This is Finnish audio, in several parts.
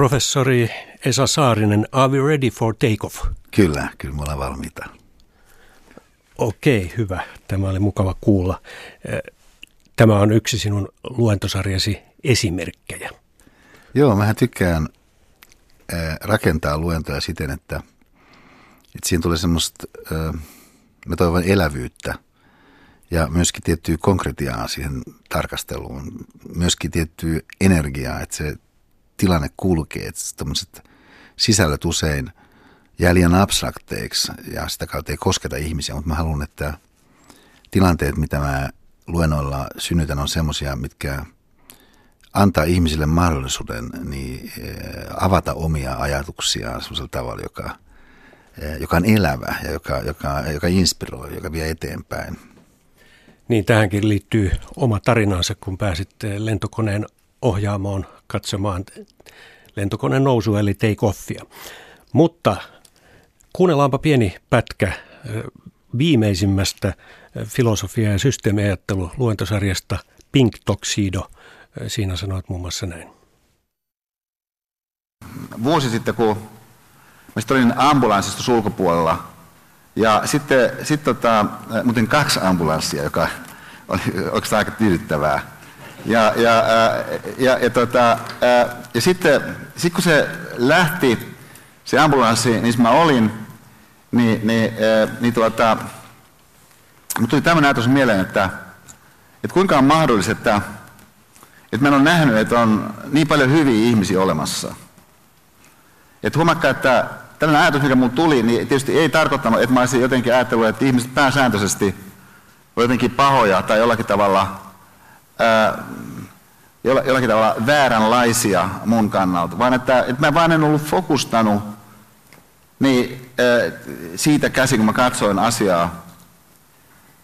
Professori Esa Saarinen, are we ready for takeoff? Kyllä, kyllä me ollaan valmiita. Okei, hyvä. Tämä oli mukava kuulla. Tämä on yksi sinun luentosarjasi esimerkkejä. Joo, mähän tykkään rakentaa luentoja siten, että, että siinä tulee semmoista, mä toivon elävyyttä ja myöskin tiettyä konkretiaa siihen tarkasteluun, myöskin tiettyä energiaa, että se tilanne kulkee, että sisällöt usein jää liian abstrakteiksi ja sitä kautta ei kosketa ihmisiä, mutta mä haluan, että tilanteet, mitä mä luennoilla synnytän, on semmoisia, mitkä antaa ihmisille mahdollisuuden niin, eh, avata omia ajatuksiaan semmoisella tavalla, joka, eh, joka on elävä ja joka, joka, joka inspiroi, joka vie eteenpäin. Niin, tähänkin liittyy oma tarinansa, kun pääsit lentokoneen ohjaamoon katsomaan lentokoneen nousua eli take-offia. Mutta kuunnellaanpa pieni pätkä viimeisimmästä filosofia- ja systeemiajattelu luentosarjasta Pink Toxido. Siinä sanoit muun muassa näin. Vuosi sitten, kun mä olin ambulanssista sulkupuolella, ja sitten, sitten tota, muuten kaksi ambulanssia, joka oli oikeastaan aika tyydyttävää. Ja, ja, ja, ja, ja, tota, ja sitten sit kun se lähti, se ambulanssi, missä mä olin, niin, niin, niin tuota, tuli tämmöinen ajatus mieleen, että, että kuinka on mahdollista, että, että mä on nähnyt, että on niin paljon hyviä ihmisiä olemassa. Että huomakka, että tällainen ajatus, mikä mulle tuli, niin tietysti ei tarkoittanut, että mä olisin jotenkin ajatellut, että ihmiset pääsääntöisesti on jotenkin pahoja tai jollakin tavalla ää, jollakin tavalla vääränlaisia mun kannalta, vaan että, että mä vaan en ollut fokustanut niin, ää, siitä käsin, kun mä katsoin asiaa,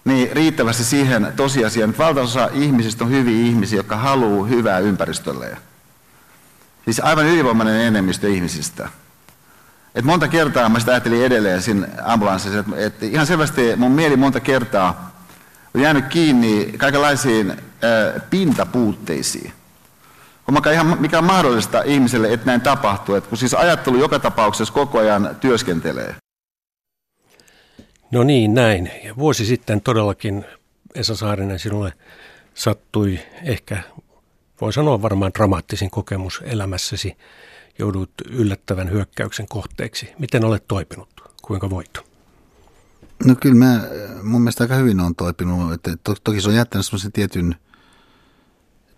niin riittävästi siihen tosiasiaan, että valtaosa ihmisistä on hyviä ihmisiä, jotka haluaa hyvää ympäristölleen. Siis aivan ylivoimainen enemmistö ihmisistä. Et monta kertaa mä sitä ajattelin edelleen siinä ambulanssissa, että, että ihan selvästi mun mieli monta kertaa on jäänyt kiinni kaikenlaisiin pintapuutteisiin. Huomakaa ihan mikä on mahdollista ihmiselle, että näin tapahtuu, että kun siis ajattelu joka tapauksessa koko ajan työskentelee. No niin, näin. Ja vuosi sitten todellakin Esa Saarinen sinulle sattui ehkä, voi sanoa varmaan dramaattisin kokemus elämässäsi. Joudut yllättävän hyökkäyksen kohteeksi. Miten olet toipunut? Kuinka voit? No kyllä mä mun mielestä aika hyvin on toipunut. Että to, toki se on jättänyt semmoisen tietyn,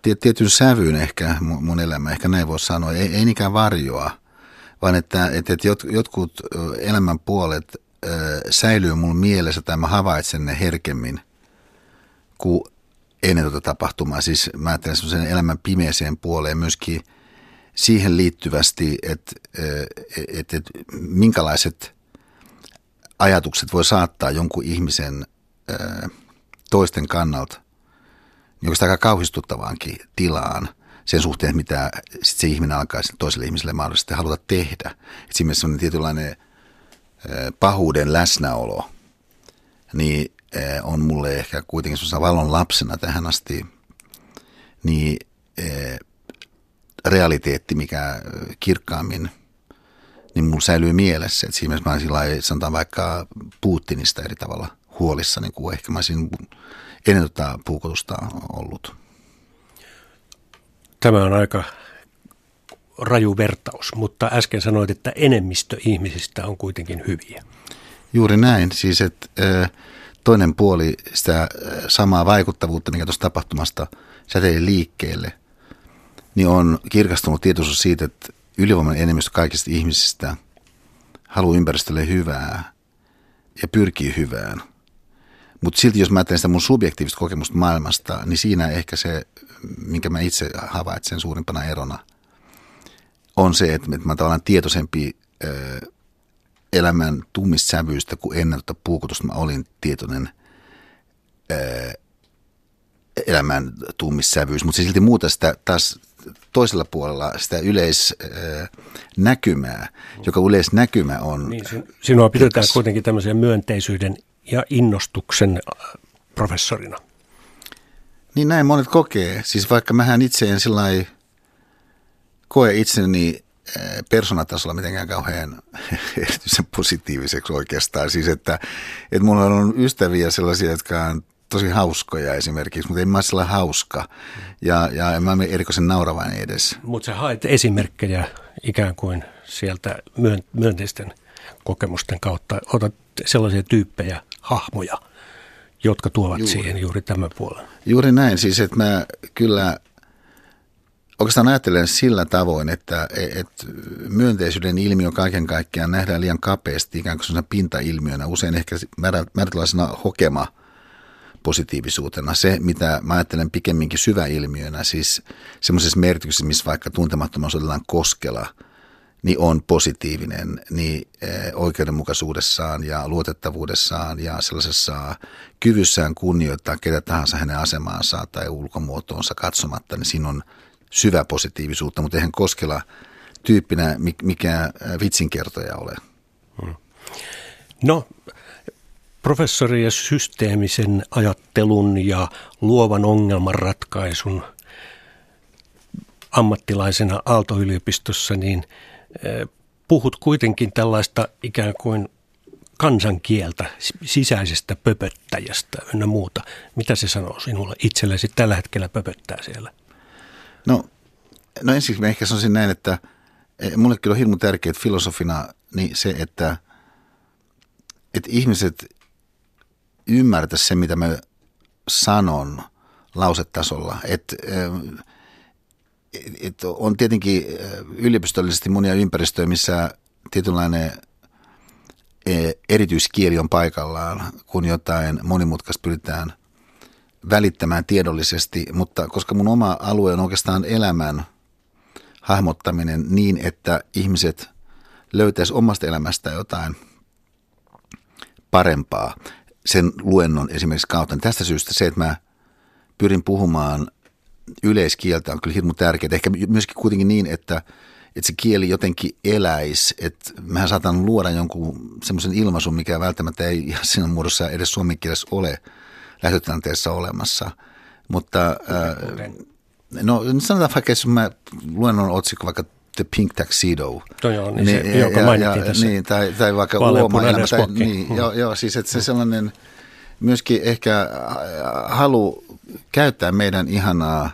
tietyn sävyyn ehkä mun elämä, ehkä näin voisi sanoa. Ei, ei niinkään varjoa, vaan että, että, jotkut elämän puolet säilyy mun mielessä tai mä havaitsen ne herkemmin kuin ennen tuota tapahtumaa. Siis mä ajattelen semmoisen elämän pimeeseen puoleen myöskin siihen liittyvästi, että, että, että minkälaiset ajatukset voi saattaa jonkun ihmisen toisten kannalta joku aika kauhistuttavaankin tilaan sen suhteen, mitä sit se ihminen alkaa toiselle ihmiselle mahdollisesti haluta tehdä. Et siinä mielessä tietynlainen – pahuuden läsnäolo, niin on mulle ehkä kuitenkin sellaisena valon lapsena tähän asti, niin realiteetti, mikä kirkkaammin, niin mulla säilyy mielessä. Että siinä mielessä mä olisin sanotaan vaikka Putinista eri tavalla huolissa, niin kuin ehkä mä olisin ennen tota puukotusta ollut. Tämä on aika raju vertaus, mutta äsken sanoit, että enemmistö ihmisistä on kuitenkin hyviä. Juuri näin, siis että toinen puoli sitä samaa vaikuttavuutta, mikä tuosta tapahtumasta säteili liikkeelle, niin on kirkastunut tietoisuus siitä, että ylivoimainen enemmistö kaikista ihmisistä haluaa ympäristölle hyvää ja pyrkii hyvään. Mutta silti jos mä ajattelen sitä mun subjektiivista kokemusta maailmasta, niin siinä ehkä se, minkä mä itse havaitsen suurimpana erona – on se, että mä tavallaan tietoisempi elämän tummista sävyistä kuin ennen tuota puukotusta. Mä olin tietoinen elämän tummissävyys, mutta se silti muuta sitä taas toisella puolella sitä yleisnäkymää, joka yleisnäkymä on. Niin, sinua pidetään kuitenkin tämmöisen myönteisyyden ja innostuksen professorina. Niin näin monet kokee. Siis vaikka mähän itse en sillä koe itseni persoonatasolla mitenkään kauhean erityisen positiiviseksi oikeastaan. Siis että, että mulla on ystäviä sellaisia, jotka on tosi hauskoja esimerkiksi, mutta en mä ole hauska ja, ja en mä ole erikoisen nauravainen edes. Mutta sä haet esimerkkejä ikään kuin sieltä myönteisten kokemusten kautta. Otat sellaisia tyyppejä, hahmoja, jotka tuovat juuri. siihen juuri tämän puolen. Juuri näin, siis että mä kyllä oikeastaan ajattelen sillä tavoin, että, että myönteisyyden ilmiö kaiken kaikkiaan nähdään liian kapeasti ikään kuin pintailmiönä, usein ehkä määrätynlaisena hokema positiivisuutena. Se, mitä mä ajattelen pikemminkin syväilmiönä, siis semmoisessa merkityksessä, missä vaikka tuntemattomuus otetaan koskela – niin on positiivinen niin eh, oikeudenmukaisuudessaan ja luotettavuudessaan ja sellaisessa kyvyssään kunnioittaa ketä tahansa hänen asemaansa tai ulkomuotoonsa katsomatta, niin siinä on syvä positiivisuutta, mutta eihän Koskela tyyppinä mikä eh, vitsinkertoja ole. Hmm. No, professori ja systeemisen ajattelun ja luovan ongelmanratkaisun ammattilaisena Aalto-yliopistossa, niin – puhut kuitenkin tällaista ikään kuin kansankieltä, sisäisestä pöpöttäjästä ynnä muuta. Mitä se sanoo sinulle itsellesi tällä hetkellä pöpöttää siellä? No, no ensin ehkä sanoisin näin, että e, mulle kyllä on hirmu tärkeää filosofina niin se, että, että ihmiset ymmärtäisivät se, mitä mä sanon lausetasolla. Että et on tietenkin äh, yliopistollisesti monia ympäristöjä, missä tietynlainen e, erityiskieli on paikallaan, kun jotain monimutkaista pyritään välittämään tiedollisesti, mutta koska mun oma alue on oikeastaan elämän hahmottaminen niin, että ihmiset löytäisi omasta elämästä jotain parempaa sen luennon esimerkiksi kautta. Niin tästä syystä se, että mä pyrin puhumaan yleiskieltä on kyllä hirmu tärkeää. Ehkä myöskin kuitenkin niin, että, että se kieli jotenkin eläisi. Että mehän saatan luoda jonkun semmoisen ilmaisun, mikä välttämättä ei ihan siinä muodossa edes suomen kielessä ole lähtötilanteessa olemassa. Mutta äh, no sanotaan vaikka, jos mä luen on otsikko vaikka The Pink Tuxedo. No joo, niin, niin se, ja, joka mainittiin ja, tässä. Niin, tai, tai vaikka Uoma-elämä. Tai, niin, hmm. joo, joo, siis että se sellainen myöskin ehkä halu käyttää meidän ihanaa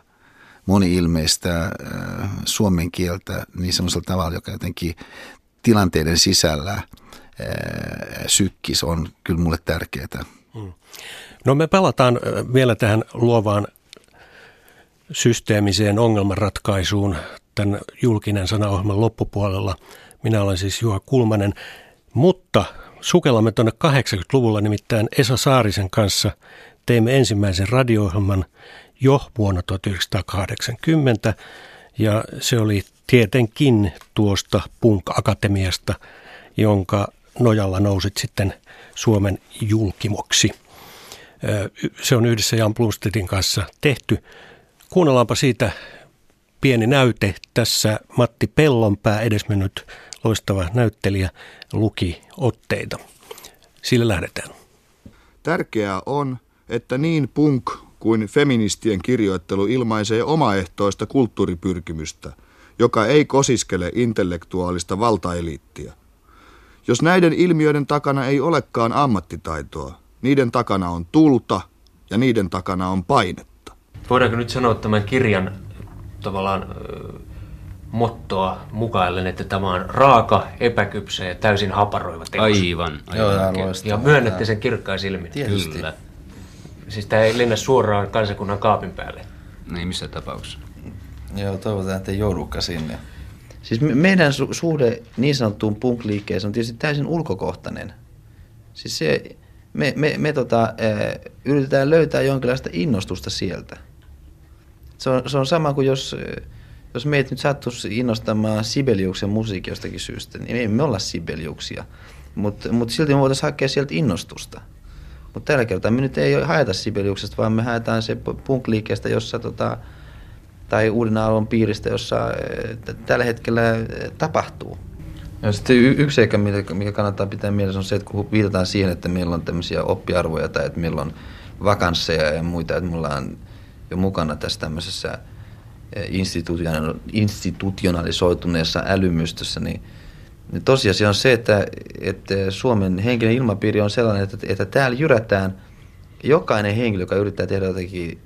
moni-ilmeistä äh, suomen kieltä niin semmoisella tavalla, joka jotenkin tilanteiden sisällä äh, sykkis on kyllä mulle tärkeää. Hmm. No me palataan äh, vielä tähän luovaan systeemiseen ongelmanratkaisuun tämän julkinen sanaohjelman loppupuolella. Minä olen siis Juha Kulmanen, mutta sukellamme tuonne 80-luvulla nimittäin Esa Saarisen kanssa teimme ensimmäisen radio jo vuonna 1980 ja se oli tietenkin tuosta Punk-akatemiasta, jonka nojalla nousit sitten Suomen julkimoksi. Se on yhdessä Jan Blomstedin kanssa tehty. Kuunnellaanpa siitä pieni näyte. Tässä Matti Pellonpää, edesmennyt loistava näyttelijä, luki otteita. Sillä lähdetään. Tärkeää on, että niin punk kuin feministien kirjoittelu ilmaisee omaehtoista kulttuuripyrkimystä, joka ei kosiskele intellektuaalista valtaeliittiä. Jos näiden ilmiöiden takana ei olekaan ammattitaitoa, niiden takana on tulta ja niiden takana on painetta. Voidaanko nyt sanoa tämän kirjan tavallaan mottoa mukaillen, että tämä on raaka, epäkypsä ja täysin haparoiva teos. Aivan. aivan. Joo, ja myönnette sen kirkkaisilmin. Tietysti. Kyllä. Siis tämä ei lennä suoraan kansakunnan kaapin päälle. Ei missään tapauksessa. Joo, toivotaan, että ei joudukaan sinne. Siis me, meidän su- suhde niin sanottuun punk-liikkeeseen on tietysti täysin ulkokohtainen. Siis se, me, me, me tota, e, yritetään löytää jonkinlaista innostusta sieltä. Se on, se on sama kuin jos, jos meitä nyt sattuisi innostamaan Sibeliuksen musiikki jostakin syystä, niin ei me olla Sibeliuksia. Mutta mut silti me voitaisiin hakea sieltä innostusta. Mutta tällä kertaa me nyt ei haeta Sibeliuksesta, vaan me haetaan se punk-liikkeestä, jossa tota, tai uuden aallon piiristä, jossa tällä hetkellä tapahtuu. Ja sitten y- yksi seikka, mikä kannattaa pitää mielessä, on se, että kun viitataan siihen, että meillä on tämmöisiä oppiarvoja tai että meillä on vakansseja ja muita, että mulla on jo mukana tässä tämmöisessä institutionalisoituneessa älymystössä, niin, niin tosiasia on se, että, että Suomen henkinen ilmapiiri on sellainen, että, että täällä jyrätään jokainen henkilö, joka yrittää tehdä jotakin,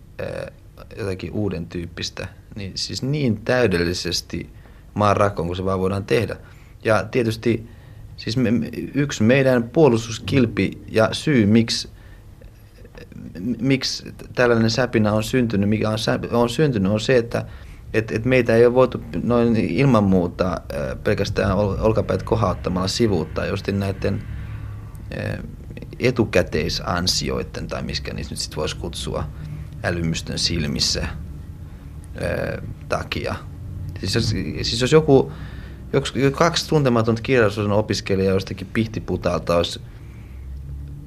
jotakin uuden tyyppistä, niin siis niin täydellisesti maan rakkoon kuin se vaan voidaan tehdä. Ja tietysti siis me, yksi meidän puolustuskilpi ja syy, miksi miksi tällainen säpinä on syntynyt, mikä on, on syntynyt, on se, että et, et meitä ei ole voitu noin ilman muuta pelkästään olkapäät kohauttamalla sivuuttaa justin näiden etukäteisansioiden, tai miskä niitä nyt sitten voisi kutsua, älymystön silmissä takia. Siis jos, siis jos joku, joku kaksi tuntematonta kirjallisuuden opiskelijaa jostakin pihtiputalta olisi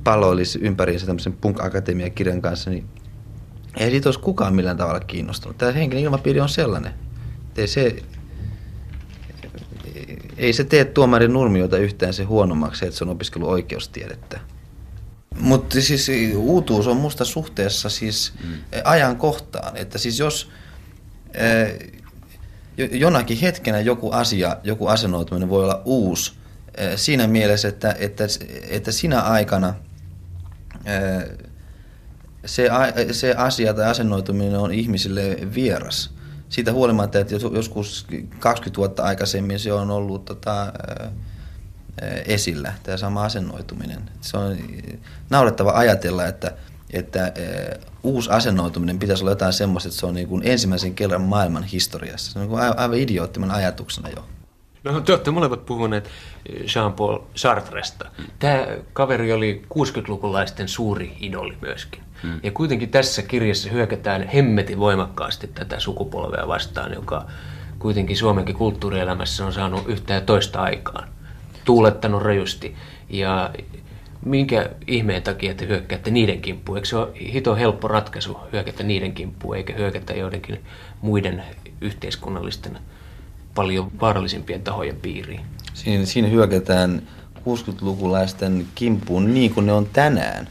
palloilisi ympäriinsä tämmöisen Punk Akatemia-kirjan kanssa, niin ei siitä olisi kukaan millään tavalla kiinnostunut. Tämä henkinen ilmapiiri on sellainen. Ei se, ei se tee tuomarin nurmiota yhtään se huonommaksi, että se on opiskellut oikeustiedettä. Mutta siis uutuus on musta suhteessa siis mm. ajankohtaan. Että siis jos jonakin hetkenä joku asia, joku asennoituminen voi olla uusi, siinä mielessä, että, että, että sinä aikana – se, se asia tai asennoituminen on ihmisille vieras. Siitä huolimatta, että joskus 20 vuotta aikaisemmin se on ollut tota, esillä, tämä sama asennoituminen. Se on naurettava ajatella, että, että uusi asennoituminen pitäisi olla jotain semmoista, että se on niin kuin ensimmäisen kerran maailman historiassa. Se on niin aivan idioottiman ajatuksena jo. No te olette molemmat puhuneet Jean-Paul Sartresta. Tämä kaveri oli 60-lukulaisten suuri idoli myöskin. Ja kuitenkin tässä kirjassa hyökätään hemmetin voimakkaasti tätä sukupolvea vastaan, joka kuitenkin Suomenkin kulttuurielämässä on saanut yhtä ja toista aikaan. Tuulettanut rajusti. Ja minkä ihmeen takia te hyökkäätte niiden kimppuun? Eikö se ole hito helppo ratkaisu hyökätä niiden kimppuun, eikä hyökätä joidenkin muiden yhteiskunnallisten paljon vaarallisimpien tahojen piiriin. Siinä, siinä hyökätään 60-lukulaisten kimppuun niin kuin ne on tänään.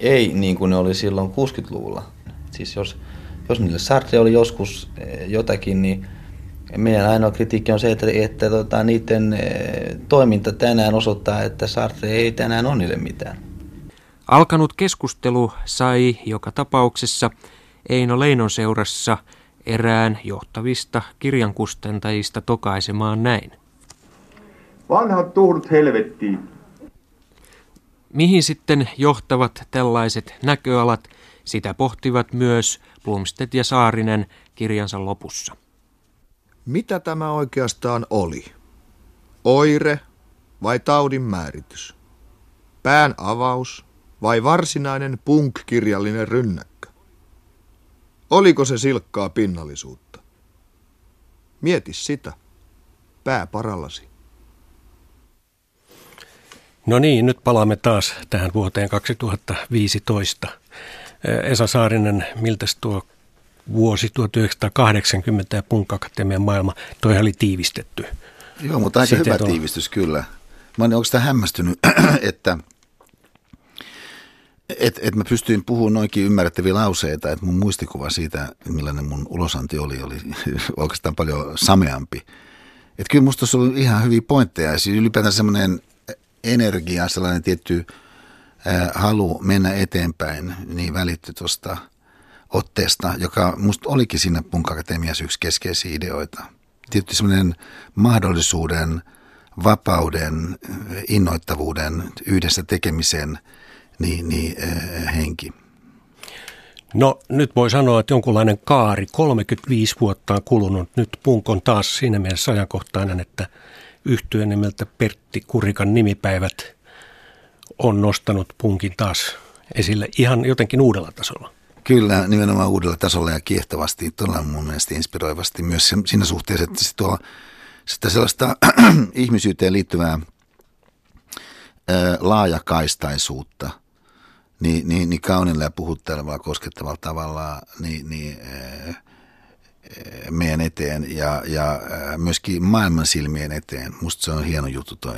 Ei niin kuin ne oli silloin 60-luvulla. Siis jos, jos niille Sartre oli joskus eh, jotakin, niin meidän ainoa kritiikki on se, että, että tota, niiden eh, toiminta tänään osoittaa, että Sartre ei tänään ole niille mitään. Alkanut keskustelu sai joka tapauksessa Eino Leinon seurassa – erään johtavista kirjankustantajista tokaisemaan näin. Vanhat tuhdut helvettiin. Mihin sitten johtavat tällaiset näköalat, sitä pohtivat myös Blomstedt ja Saarinen kirjansa lopussa. Mitä tämä oikeastaan oli? Oire vai taudin määritys? Pään avaus vai varsinainen punk-kirjallinen rynnäkkö? Oliko se silkkaa pinnallisuutta? Mieti sitä. Pää parallasi. No niin, nyt palaamme taas tähän vuoteen 2015. Esa Saarinen, miltä tuo vuosi 1980 ja Punk-akatemian maailma, toi oli tiivistetty. Joo, mutta aika Sitten hyvä tuo... tiivistys kyllä. Mä olen oikeastaan hämmästynyt, että et, et mä pystyin puhumaan noinkin ymmärrettäviä lauseita, että mun muistikuva siitä, millainen mun ulosanti oli, oli oikeastaan paljon sameampi. Että kyllä musta olisi ollut ihan hyviä pointteja. Siis ylipäätään semmoinen energia, sellainen tietty halu mennä eteenpäin, niin välitty tuosta otteesta, joka musta olikin siinä Punk Akatemiassa yksi keskeisiä ideoita. Tietty semmoinen mahdollisuuden, vapauden, innoittavuuden, yhdessä tekemisen – niin, niin, henki. No nyt voi sanoa, että jonkunlainen kaari, 35 vuotta on kulunut. Nyt Punk on taas siinä mielessä ajankohtainen, että yhtyön nimeltä Pertti Kurikan nimipäivät on nostanut Punkin taas esille ihan jotenkin uudella tasolla. Kyllä, nimenomaan uudella tasolla ja kiehtovasti, todella mun mielestä inspiroivasti myös siinä suhteessa, että se tuo sitä sellaista ihmisyyteen liittyvää laajakaistaisuutta – niin, niin, niin kaunilla ja puhuttelevalla, koskettavalla tavalla niin, niin, meidän eteen ja, ja myöskin maailman silmien eteen. Musta se on hieno juttu toi.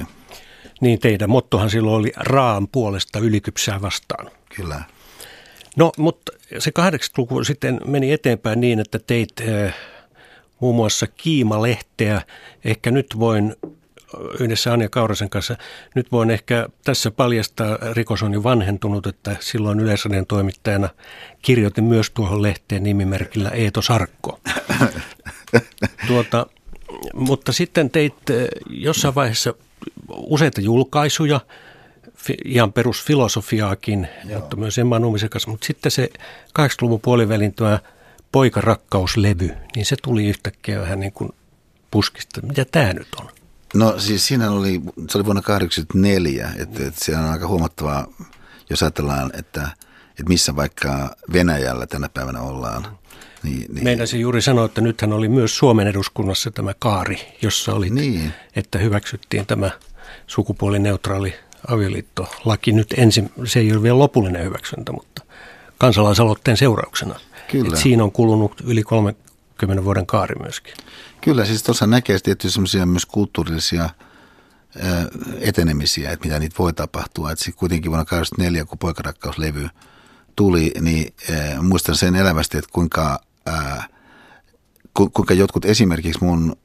Niin teidän mottohan silloin oli raan puolesta ylikypsää vastaan. Kyllä. No, mutta se 80-luku sitten meni eteenpäin niin, että teit äh, muun muassa Kiima-lehteä. Ehkä nyt voin yhdessä Anja Kaurasen kanssa. Nyt voin ehkä tässä paljastaa, rikos on jo vanhentunut, että silloin Yleisradion toimittajana kirjoitin myös tuohon lehteen nimimerkillä Eeto Sarkko. Tuota, mutta sitten teit eh, jossain vaiheessa useita julkaisuja, ihan perusfilosofiaakin, Joo. mutta myös Emma kanssa. Mutta sitten se 80-luvun puolivälin tuo poikarrakkauslevy, niin se tuli yhtäkkiä vähän niin kuin puskista. Mitä tämä nyt on? No siis siinä oli, se oli vuonna 1984, että, että se on aika huomattavaa, jos ajatellaan, että, että missä vaikka Venäjällä tänä päivänä ollaan. Niin, niin. Meinasin juuri sanoa, että nythän oli myös Suomen eduskunnassa tämä kaari, jossa oli, niin. että hyväksyttiin tämä sukupuolineutraali avioliittolaki. Nyt ensin, se ei ole vielä lopullinen hyväksyntä, mutta kansalaisaloitteen seurauksena. Kyllä. Et siinä on kulunut yli 30 vuoden kaari myöskin. Kyllä, siis tuossa näkee tietysti semmoisia myös kulttuurillisia etenemisiä, että mitä niitä voi tapahtua. Että kuitenkin vuonna 1984, kun poikarakkaus-levy tuli, niin muistan sen elävästi, että kuinka, äh, ku, kuinka jotkut esimerkiksi mun,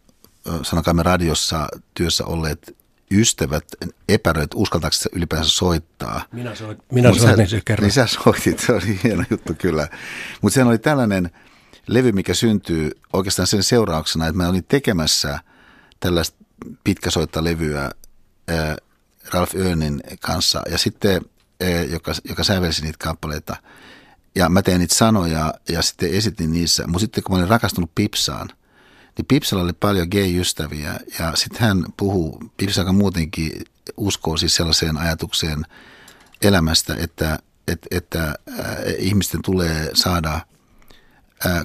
sanokaamme radiossa työssä olleet ystävät epäröit, uskaltaako ylipäänsä soittaa. Minä, soit, minä soitin sen kerran. Niin sä soitit, se oli hieno juttu kyllä. Mutta sehän oli tällainen – levy, mikä syntyy oikeastaan sen seurauksena, että mä olin tekemässä tällaista pitkäsoittalevyä äh, Ralph Önin kanssa ja sitten, joka, joka sävelsi niitä kappaleita. Ja mä tein niitä sanoja ja sitten esitin niissä. Mutta sitten kun mä olin rakastunut Pipsaan, niin Pipsalla oli paljon gay-ystäviä ja sitten hän puhuu, Pipsa joka muutenkin uskoo siis sellaiseen ajatukseen elämästä, että, että, että ihmisten tulee saada –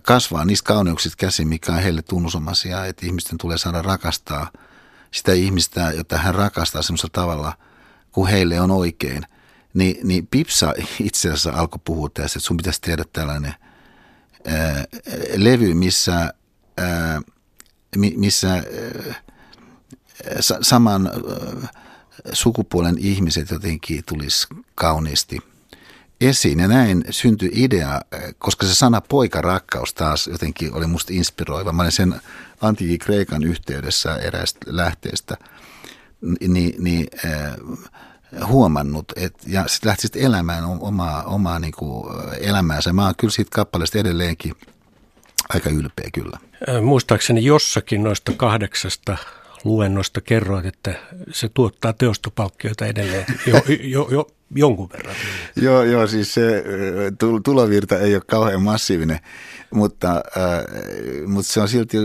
kasvaa niistä kauneuksista käsin, mikä on heille tunnusomaisia, että ihmisten tulee saada rakastaa sitä ihmistä, jota hän rakastaa semmoisella tavalla, kun heille on oikein. Ni, niin Pipsa itse asiassa alkoi puhua tästä, että sun pitäisi tehdä tällainen ää, levy, missä, ää, missä ää, saman ää, sukupuolen ihmiset jotenkin tulisi kauniisti – esiin ja näin syntyi idea, koska se sana poikarakkaus taas jotenkin oli musta inspiroiva. Mä olin sen antiikin Kreikan yhteydessä eräästä lähteestä niin, niin äh, huomannut, et, ja sitten lähti sitten elämään omaa, omaa niin kuin elämäänsä. Mä oon kyllä siitä kappaleesta edelleenkin aika ylpeä kyllä. Muistaakseni jossakin noista kahdeksasta luennosta kerroit, että se tuottaa teostopalkkioita edelleen jo, jo, jo, jonkun verran. joo, joo, siis se tulovirta ei ole kauhean massiivinen, mutta, äh, mutta se on silti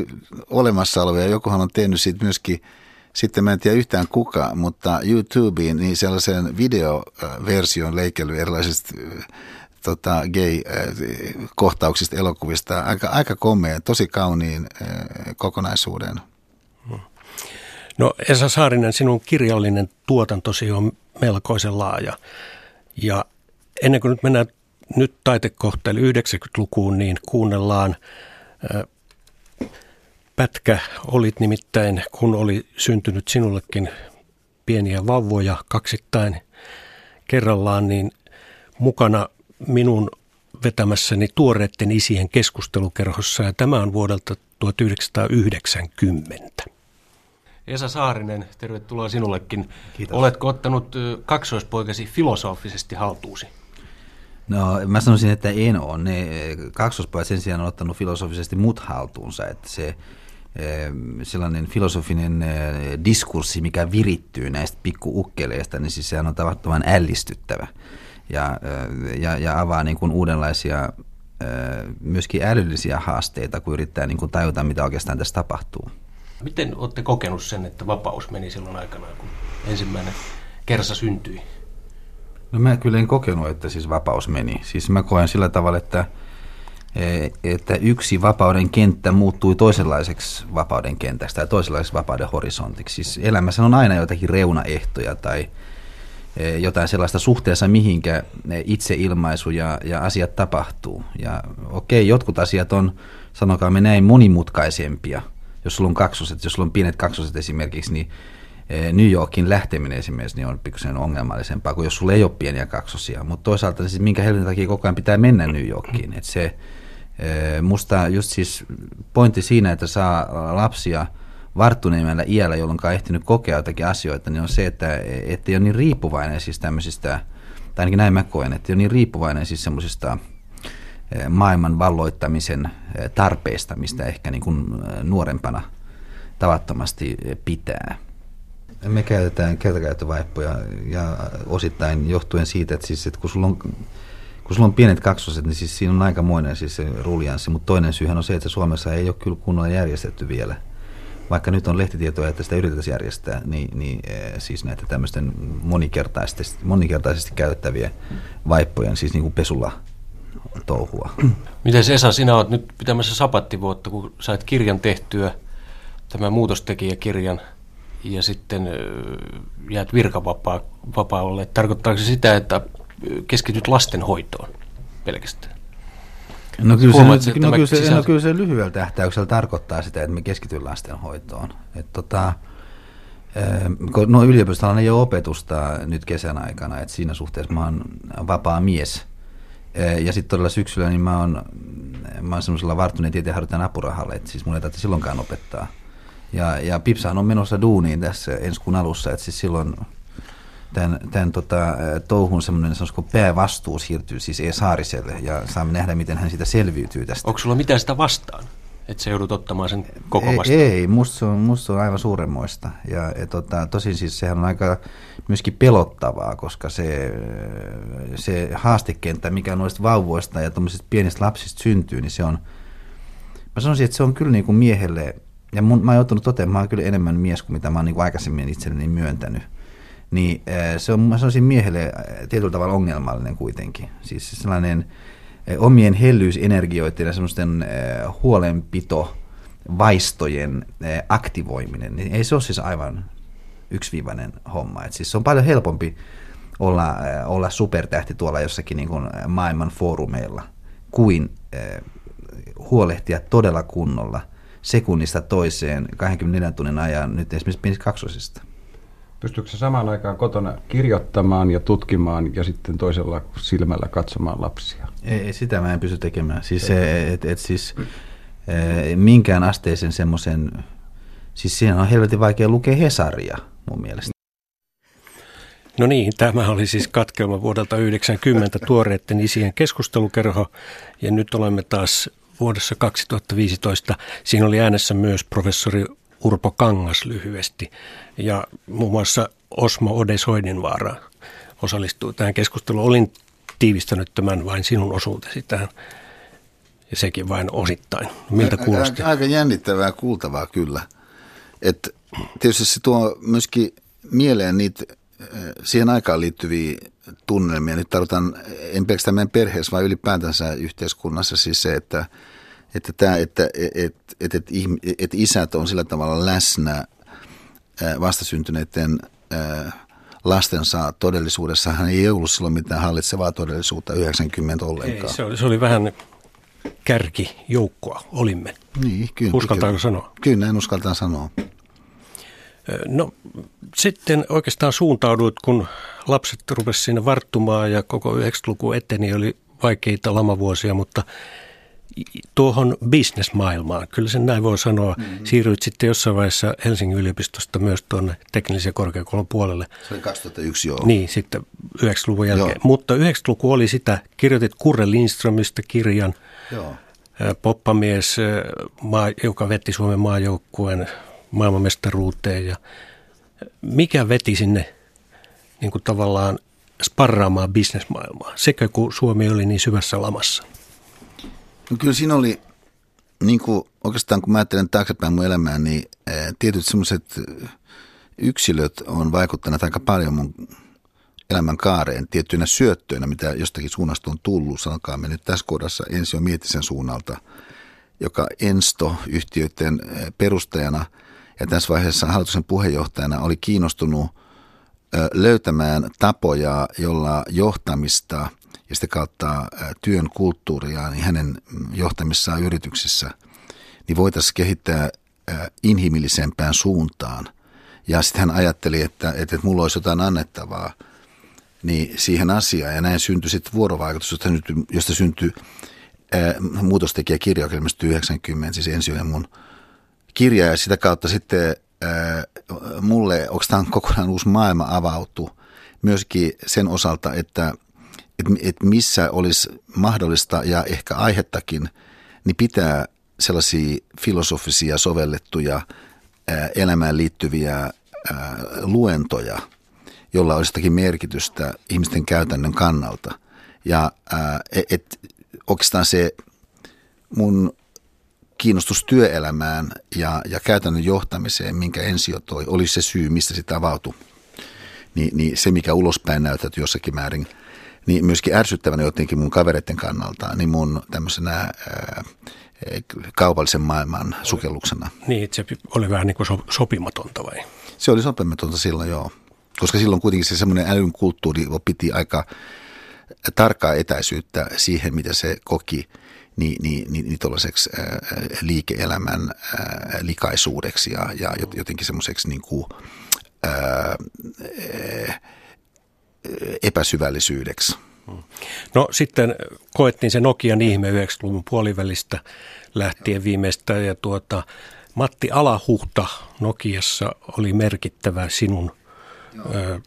olemassa oleva ja jokuhan on tehnyt siitä myöskin sitten mä en tiedä yhtään kuka, mutta YouTubeen niin sellaisen videoversion leikellyt erilaisista tota, gay-kohtauksista, elokuvista. Aika, aika komea, tosi kauniin kokonaisuuden. No Esa Saarinen, sinun kirjallinen tuotantosi on melkoisen laaja. Ja ennen kuin nyt mennään nyt taitekohteelle 90-lukuun, niin kuunnellaan pätkä. Olit nimittäin, kun oli syntynyt sinullekin pieniä vauvoja kaksittain kerrallaan, niin mukana minun vetämässäni tuoreiden isien keskustelukerhossa ja tämä on vuodelta 1990. Esa Saarinen, tervetuloa sinullekin. Kiitos. Oletko ottanut kaksoispoikasi filosofisesti haltuusi? No mä sanoisin, että en ole. Ne kaksoispojat sen sijaan on ottanut filosofisesti mut haltuunsa, että se sellainen filosofinen diskurssi, mikä virittyy näistä pikkuukkeleista, niin siis sehän on tavattoman ällistyttävä ja, ja, ja avaa niin kuin uudenlaisia myöskin älyllisiä haasteita, kun yrittää niin kuin tajuta, mitä oikeastaan tässä tapahtuu. Miten olette kokenut sen, että vapaus meni silloin aikana, kun ensimmäinen kersa syntyi? No mä kyllä en kokenut, että siis vapaus meni. Siis mä koen sillä tavalla, että, e, että yksi vapauden kenttä muuttui toisenlaiseksi vapauden kentästä ja toisenlaiseksi vapauden horisontiksi. Siis elämässä on aina jotakin reunaehtoja tai e, jotain sellaista suhteessa, mihinkä itseilmaisu ja, ja asiat tapahtuu. Ja okei, jotkut asiat on, sanokaamme näin, monimutkaisempia – jos sulla on kaksoset, jos sulla on pienet kaksoset esimerkiksi, niin eh, New Yorkin lähteminen esimerkiksi niin on pikkusen ongelmallisempaa kuin jos sulla ei ole pieniä kaksosia. Mutta toisaalta siis minkä helvetin takia koko ajan pitää mennä New Yorkiin. Et se, eh, musta just siis pointti siinä, että saa lapsia varttuneemmällä iällä, jolloin on ehtinyt kokea jotakin asioita, niin on se, että ei ole niin riippuvainen siis tämmöisistä, tai ainakin näin mä koen, että ei ole niin riippuvainen siis semmoisista maailman valloittamisen tarpeesta, mistä ehkä niin kuin nuorempana tavattomasti pitää. Me käytetään kertakäyttövaippoja ja osittain johtuen siitä, että, siis, että kun, sulla on, kun sulla on pienet kaksoset, niin siis siinä on aikamoinen siis ruljanssi, mutta toinen syyhän on se, että Suomessa ei ole kyllä kunnolla järjestetty vielä. Vaikka nyt on lehtitietoja, että sitä yritetään järjestää, niin, niin siis näitä tämmöisten monikertaisesti, monikertaisesti käytettäviä vaippojen, siis niin kuin pesulla touhua. Miten Esa, sinä olet nyt pitämässä sapattivuotta, kun sait kirjan tehtyä, tämän muutostekijäkirjan, ja sitten jäät virkavapaalle. Tarkoittaako se sitä, että keskityt lastenhoitoon pelkästään? No kyllä, Huomaat, se, no, kyllä, se, no kyllä se lyhyellä tähtäyksellä tarkoittaa sitä, että me keskityn lastenhoitoon. Et tota, no yliopistolla ei ole opetusta nyt kesän aikana, että siinä suhteessa mä oon vapaa mies – ja sitten todella syksyllä niin mä oon, mä oon semmoisella varttuneen tieteenharjoittajan apurahalla, että siis mun ei tarvitse silloinkaan opettaa. Ja, ja Pipsahan on menossa duuniin tässä ensi kuun alussa, että siis silloin tämän, tämän tota, touhun semmoinen sanoisiko päävastuu siirtyy siis E. Saariselle ja saamme nähdä, miten hän siitä selviytyy tästä. Onko sulla mitään sitä vastaan? Että se joudut ottamaan sen koko vastaan? Ei, ei musta, se on, musta on aivan suuremmoista. Ja, ja tota, tosin siis sehän on aika myöskin pelottavaa, koska se, se haastekenttä, mikä noista vauvoista ja tuommoisista pienistä lapsista syntyy, niin se on, mä sanoisin, että se on kyllä niin kuin miehelle, ja mun, mä oon joutunut toteamaan, mä oon kyllä enemmän mies kuin mitä mä oon niin kuin aikaisemmin itselleni myöntänyt, niin se on, mä sanoisin miehelle tietyllä tavalla ongelmallinen kuitenkin. Siis sellainen omien hellyysenergioiden ja semmoisten huolenpito, vaistojen aktivoiminen, niin ei se ole siis aivan yksiviivainen homma. Et siis se on paljon helpompi olla, olla supertähti tuolla jossakin niin kuin maailman foorumeilla kuin huolehtia todella kunnolla sekunnista toiseen 24 tunnin ajan nyt esimerkiksi kaksosista. Pystyykö se samaan aikaan kotona kirjoittamaan ja tutkimaan ja sitten toisella silmällä katsomaan lapsia? Ei, sitä mä en pysty tekemään. Siis, se, et, et, siis e, minkään asteisen semmoisen, siis siinä on helvetin vaikea lukea Hesaria – mun mielestä. No niin, tämä oli siis katkelma vuodelta 90 tuoreiden isien keskustelukerho ja nyt olemme taas vuodessa 2015. Siinä oli äänessä myös professori Urpo Kangas lyhyesti ja muun muassa Osmo Odesoidinvaara osallistui tähän keskusteluun. Olin tiivistänyt tämän vain sinun osuutesi tähän ja sekin vain osittain. Miltä kuulosti? Aika, jännittävää kuultavaa kyllä. Että tietysti se tuo myöskin mieleen niitä siihen aikaan liittyviä tunnelmia. Nyt tarvitaan, en pelkästään meidän perheessä, vaan ylipäätänsä yhteiskunnassa siis se, että, että, tämä, että, että, että, että, että isät on sillä tavalla läsnä vastasyntyneiden lastensa todellisuudessa. Hän ei ollut silloin mitään hallitsevaa todellisuutta 90 ollenkaan. Ei, se, oli, se oli vähän kärkijoukkoa, olimme. Niin, kyllä. Uskaltaako kyllä. sanoa? Kyllä, näin uskaltaan sanoa. No sitten oikeastaan suuntauduit, kun lapset rupesivat siinä varttumaan ja koko 90-luku eteni, oli vaikeita lamavuosia, mutta tuohon bisnesmaailmaan, kyllä sen näin voi sanoa, mm-hmm. siirryit sitten jossain vaiheessa Helsingin yliopistosta myös tuonne teknillisen korkeakoulun puolelle. Se oli 2001 joo. Niin, sitten 90-luvun jälkeen. Joo. Mutta 90-luku oli sitä, kirjoitit Kurre Lindströmistä kirjan, joo. poppamies, joka vetti Suomen maajoukkueen maailmanmestaruuteen ja mikä veti sinne niin kuin tavallaan sparraamaan bisnesmaailmaa, sekä kun Suomi oli niin syvässä lamassa? No kyllä siinä oli, niin kuin oikeastaan kun mä ajattelen taaksepäin mun elämään, niin tietyt semmoiset yksilöt on vaikuttanut aika paljon mun elämän kaareen tiettyinä syöttöinä, mitä jostakin suunnasta on tullut. Sanokaa me nyt tässä kohdassa ensi on Miettisen suunnalta, joka Ensto-yhtiöiden perustajana – ja tässä vaiheessa hallituksen puheenjohtajana oli kiinnostunut löytämään tapoja, jolla johtamista ja sitä kautta työn kulttuuria niin hänen johtamissaan yrityksissä niin voitaisiin kehittää inhimillisempään suuntaan. Ja sitten hän ajatteli, että, että, että mulla olisi jotain annettavaa niin siihen asiaan. Ja näin syntyi sitten vuorovaikutus, josta, syntyi, josta syntyi ää, muutostekijä kirja, joka 90, siis ensi mun kirja. Ja sitä kautta sitten ää, mulle, tämä kokonaan uusi maailma avautu myöskin sen osalta, että, että, että missä olisi mahdollista ja ehkä aihettakin, niin pitää sellaisia filosofisia sovellettuja elämään liittyviä luentoja, jolla olisi jotakin merkitystä ihmisten käytännön kannalta. Ja et, et, oikeastaan se mun kiinnostus työelämään ja, ja käytännön johtamiseen, minkä ensio toi, oli se syy, mistä sitä avautui. Ni, niin se, mikä ulospäin näytät jossakin määrin, niin myöskin ärsyttävänä jotenkin mun kavereiden kannalta, niin mun tämmöisenä ää, kaupallisen maailman sukelluksena. Niin, se oli vähän niin kuin sopimatonta vai? Se oli sopimatonta silloin, joo. Koska silloin kuitenkin se semmoinen älyn kulttuuri piti aika tarkkaa etäisyyttä siihen, mitä se koki niin, niin, niin, niin tuollaiseksi liike-elämän ää, likaisuudeksi ja, ja jotenkin semmoiseksi niin kuin, ää, epäsyvällisyydeksi. No sitten koettiin se Nokian ihme 90-luvun puolivälistä lähtien viimeistä ja tuota, Matti Alahuhta Nokiassa oli merkittävä sinun ö,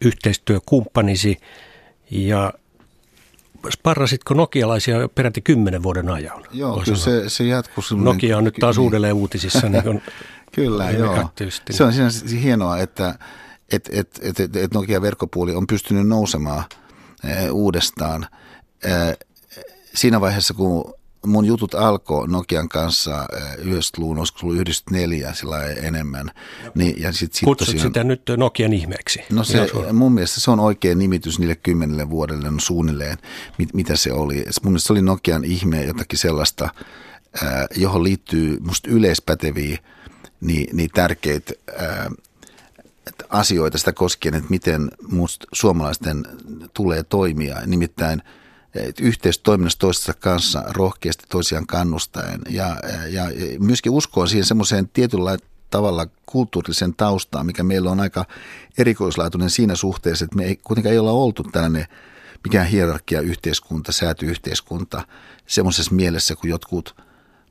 yhteistyökumppanisi ja sparrasitko nokialaisia peräti kymmenen vuoden ajan? Joo, kyllä se, se jatkuu. Nokia on nyt taas niin. uudelleen uutisissa. Niin kuin kyllä, joo. Se on siinä hienoa, että et, et, et, et, et Nokia verkkopuoli on pystynyt nousemaan e, uudestaan. E, siinä vaiheessa, kun mun jutut alkoi Nokian kanssa 90-luvun, olisiko ollut 94 sillä enemmän. Niin, ja sit, sit Kutsut tosiaan, sitä nyt Nokian ihmeeksi. No se, mun mielestä se on oikein nimitys niille kymmenelle vuodelle no suunnilleen, mit, mitä se oli. Mun mielestä se oli Nokian ihme jotakin sellaista, johon liittyy musta yleispäteviä niin, niin tärkeitä asioita sitä koskien, että miten musta suomalaisten tulee toimia. Nimittäin – yhteistoiminnassa toistensa kanssa rohkeasti toisiaan kannustaen ja, ja myöskin uskoa siihen semmoiseen tietyllä tavalla kulttuurisen taustaan, mikä meillä on aika erikoislaatuinen siinä suhteessa, että me ei kuitenkaan ei olla oltu tällainen mikään hierarkia yhteiskunta, säätyyhteiskunta semmoisessa mielessä, kun jotkut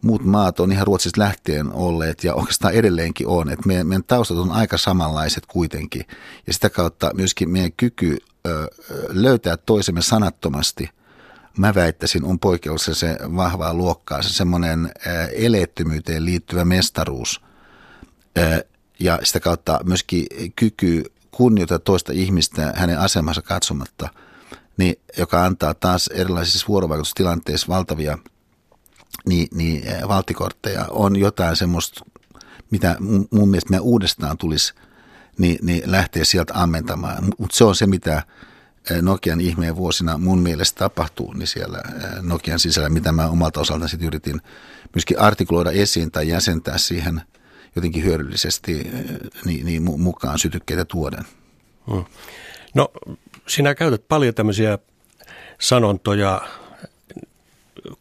muut maat on ihan Ruotsista lähtien olleet ja oikeastaan edelleenkin on, että meidän, meidän taustat on aika samanlaiset kuitenkin. Ja sitä kautta myöskin meidän kyky ö, löytää toisemme sanattomasti – mä väittäisin, on se vahvaa luokkaa, se semmoinen eleettömyyteen liittyvä mestaruus. Ja sitä kautta myöskin kyky kunnioittaa toista ihmistä hänen asemansa katsomatta, niin, joka antaa taas erilaisissa vuorovaikutustilanteissa valtavia niin, niin, valtikortteja, on jotain semmoista, mitä mun mielestä me uudestaan tulisi niin, niin lähteä sieltä ammentamaan. Mutta se on se, mitä Nokian ihmeen vuosina mun mielestä tapahtuu, niin siellä Nokian sisällä, mitä mä omalta osaltani sitten yritin myöskin artikuloida esiin tai jäsentää siihen jotenkin hyödyllisesti niin, niin mukaan sytykkeitä tuoden. Hmm. No sinä käytät paljon tämmöisiä sanontoja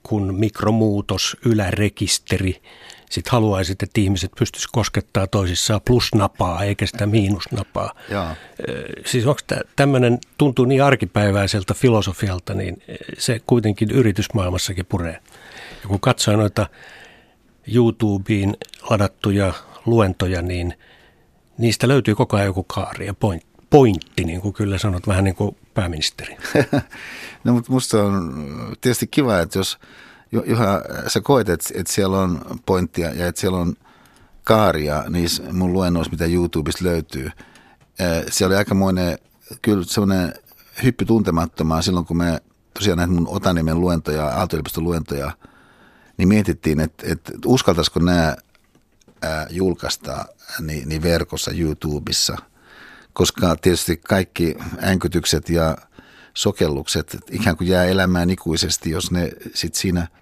kuin mikromuutos, ylärekisteri, sitten haluaisit, että ihmiset pystyisivät koskettaa toisissaan plusnapaa eikä sitä miinusnapaa. Jaa. Siis onko tämmöinen, tuntuu niin arkipäiväiseltä filosofialta, niin se kuitenkin yritysmaailmassakin puree. Ja kun katsoo noita YouTubeen ladattuja luentoja, niin niistä löytyy koko ajan joku kaari ja point, pointti, niin kuin kyllä sanot, vähän niin kuin pääministeri. no mutta musta on tietysti kiva, että jos – Juha, sä koet, että, että siellä on pointtia ja että siellä on kaaria niissä mun luennoissa, mitä YouTubesta löytyy. Siellä oli aikamoinen, kyllä semmoinen hyppy tuntemattomaa silloin, kun me tosiaan näitä mun Otanimen luentoja, aalto luentoja, niin mietittiin, että, että uskaltaisiko nämä julkaista niin, niin verkossa YouTubessa, koska tietysti kaikki änkytykset ja sokellukset ikään kuin jää elämään ikuisesti, jos ne sitten siinä –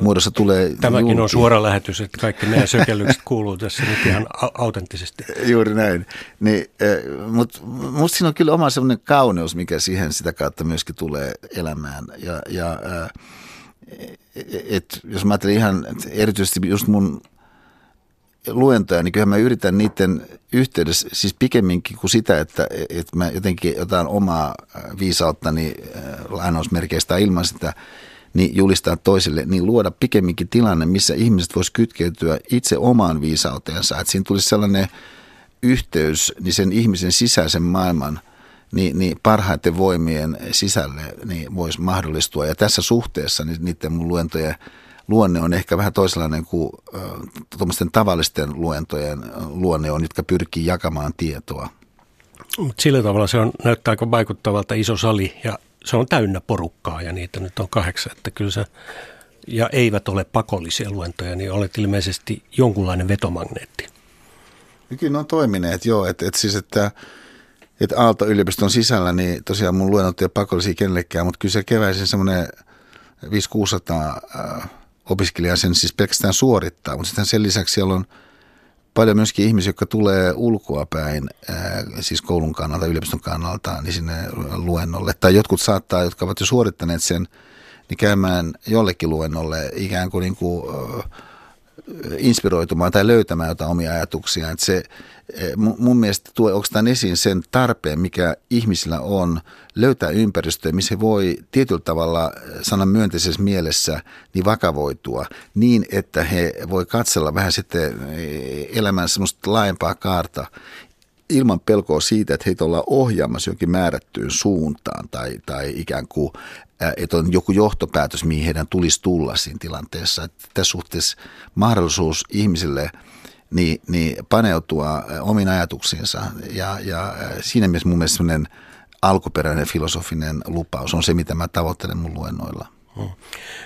muodossa tulee Tämäkin julki. on suora lähetys, että kaikki meidän sökellykset kuuluu tässä nyt ihan autenttisesti. Juuri näin. Niin, Mutta minusta siinä on kyllä oma sellainen kauneus, mikä siihen sitä kautta myöskin tulee elämään. Ja, ja et, jos mä ajattelen ihan erityisesti just mun luentoja, niin kyllä mä yritän niiden yhteydessä, siis pikemminkin kuin sitä, että, että mä jotenkin jotain omaa viisauttani lainausmerkeistä ilman sitä, niin julistaa toisille, niin luoda pikemminkin tilanne, missä ihmiset vois kytkeytyä itse omaan viisauteensa. Että siinä tulisi sellainen yhteys niin sen ihmisen sisäisen maailman niin, niin parhaiten voimien sisälle niin voisi mahdollistua. Ja tässä suhteessa niin niiden mun luentojen luonne on ehkä vähän toisenlainen kuin äh, tavallisten luentojen luonne on, jotka pyrkii jakamaan tietoa. Sillä tavalla se on, näyttää aika vaikuttavalta iso sali ja se on täynnä porukkaa ja niitä nyt on kahdeksan, että kyllä se, ja eivät ole pakollisia luentoja, niin olet ilmeisesti jonkunlainen vetomagneetti. Kyllä ne on toimineet, joo, että et siis, että että Aalto-yliopiston sisällä, niin tosiaan mun luennot ei ole pakollisia kenellekään, mutta kyllä se keväisin semmoinen 500-600 äh, opiskelijaa sen siis pelkästään suorittaa, mutta sitten sen lisäksi siellä on paljon myöskin ihmisiä, jotka tulee ulkoa päin, siis koulun kannalta, yliopiston kannalta, niin sinne luennolle. Tai jotkut saattaa, jotka ovat jo suorittaneet sen, niin käymään jollekin luennolle ikään kuin, niin kuin inspiroitumaan tai löytämään jotain omia ajatuksia. Että se Eh, mun mielestä tuo oikeastaan esiin sen tarpeen, mikä ihmisillä on löytää ympäristöä, missä he voi tietyllä tavalla eh, sanan myönteisessä mielessä niin vakavoitua niin, että he voi katsella vähän sitten eh, elämän semmoista laajempaa kaarta ilman pelkoa siitä, että heitä ollaan ohjaamassa jonkin määrättyyn suuntaan tai, tai ikään kuin, että on joku johtopäätös, mihin heidän tulisi tulla siinä tilanteessa. Että tässä suhteessa mahdollisuus ihmisille – niin, niin paneutua omiin ajatuksiinsa. Ja, ja siinä mielessä mun mielestä sellainen alkuperäinen filosofinen lupaus on se, mitä mä tavoittelen mun luennoilla. Hmm.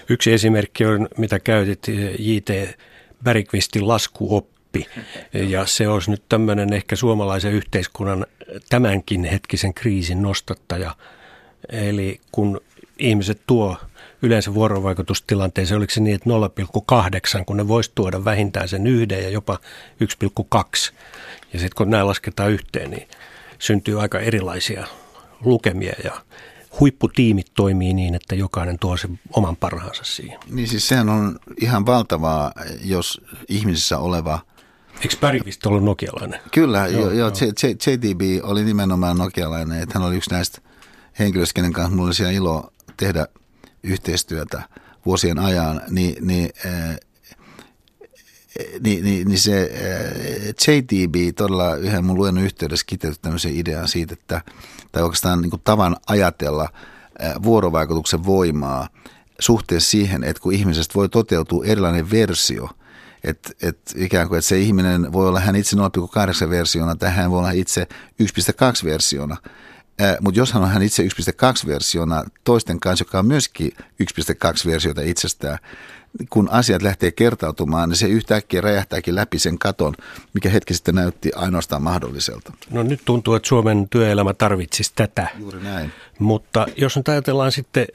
Yksi esimerkki on, mitä käytit, J.T. Bergqvistin laskuoppi. Ja se olisi nyt tämmöinen ehkä suomalaisen yhteiskunnan tämänkin hetkisen kriisin nostattaja. Eli kun ihmiset tuo yleensä vuorovaikutustilanteeseen, oliko se niin, että 0,8, kun ne voisi tuoda vähintään sen yhden ja jopa 1,2. Ja sitten kun nämä lasketaan yhteen, niin syntyy aika erilaisia lukemia ja huipputiimit toimii niin, että jokainen tuo sen oman parhaansa siihen. Niin siis sehän on ihan valtavaa, jos ihmisissä oleva Eikö Bergqvist ollut nokialainen? Kyllä, joo, joo, JDB oli nimenomaan nokialainen, että hän oli yksi näistä henkilöistä, kenen kanssa mulla oli ilo tehdä yhteistyötä vuosien ajan, niin, niin niin, niin, niin se JTB todella yhden mun luennon yhteydessä kiteytti tämmöisen idean siitä, että, tai oikeastaan niin tavan ajatella vuorovaikutuksen voimaa suhteessa siihen, että kun ihmisestä voi toteutua erilainen versio, että, että ikään kuin että se ihminen voi olla hän itse 0,8 versiona tai hän voi olla itse 1,2 versiona, mutta jos hän on hän itse 1.2-versiona toisten kanssa, joka on myöskin 1.2-versiota itsestään, kun asiat lähtee kertautumaan, niin se yhtäkkiä räjähtääkin läpi sen katon, mikä hetki sitten näytti ainoastaan mahdolliselta. No nyt tuntuu, että Suomen työelämä tarvitsisi tätä. Juuri näin. Mutta jos nyt ajatellaan sitten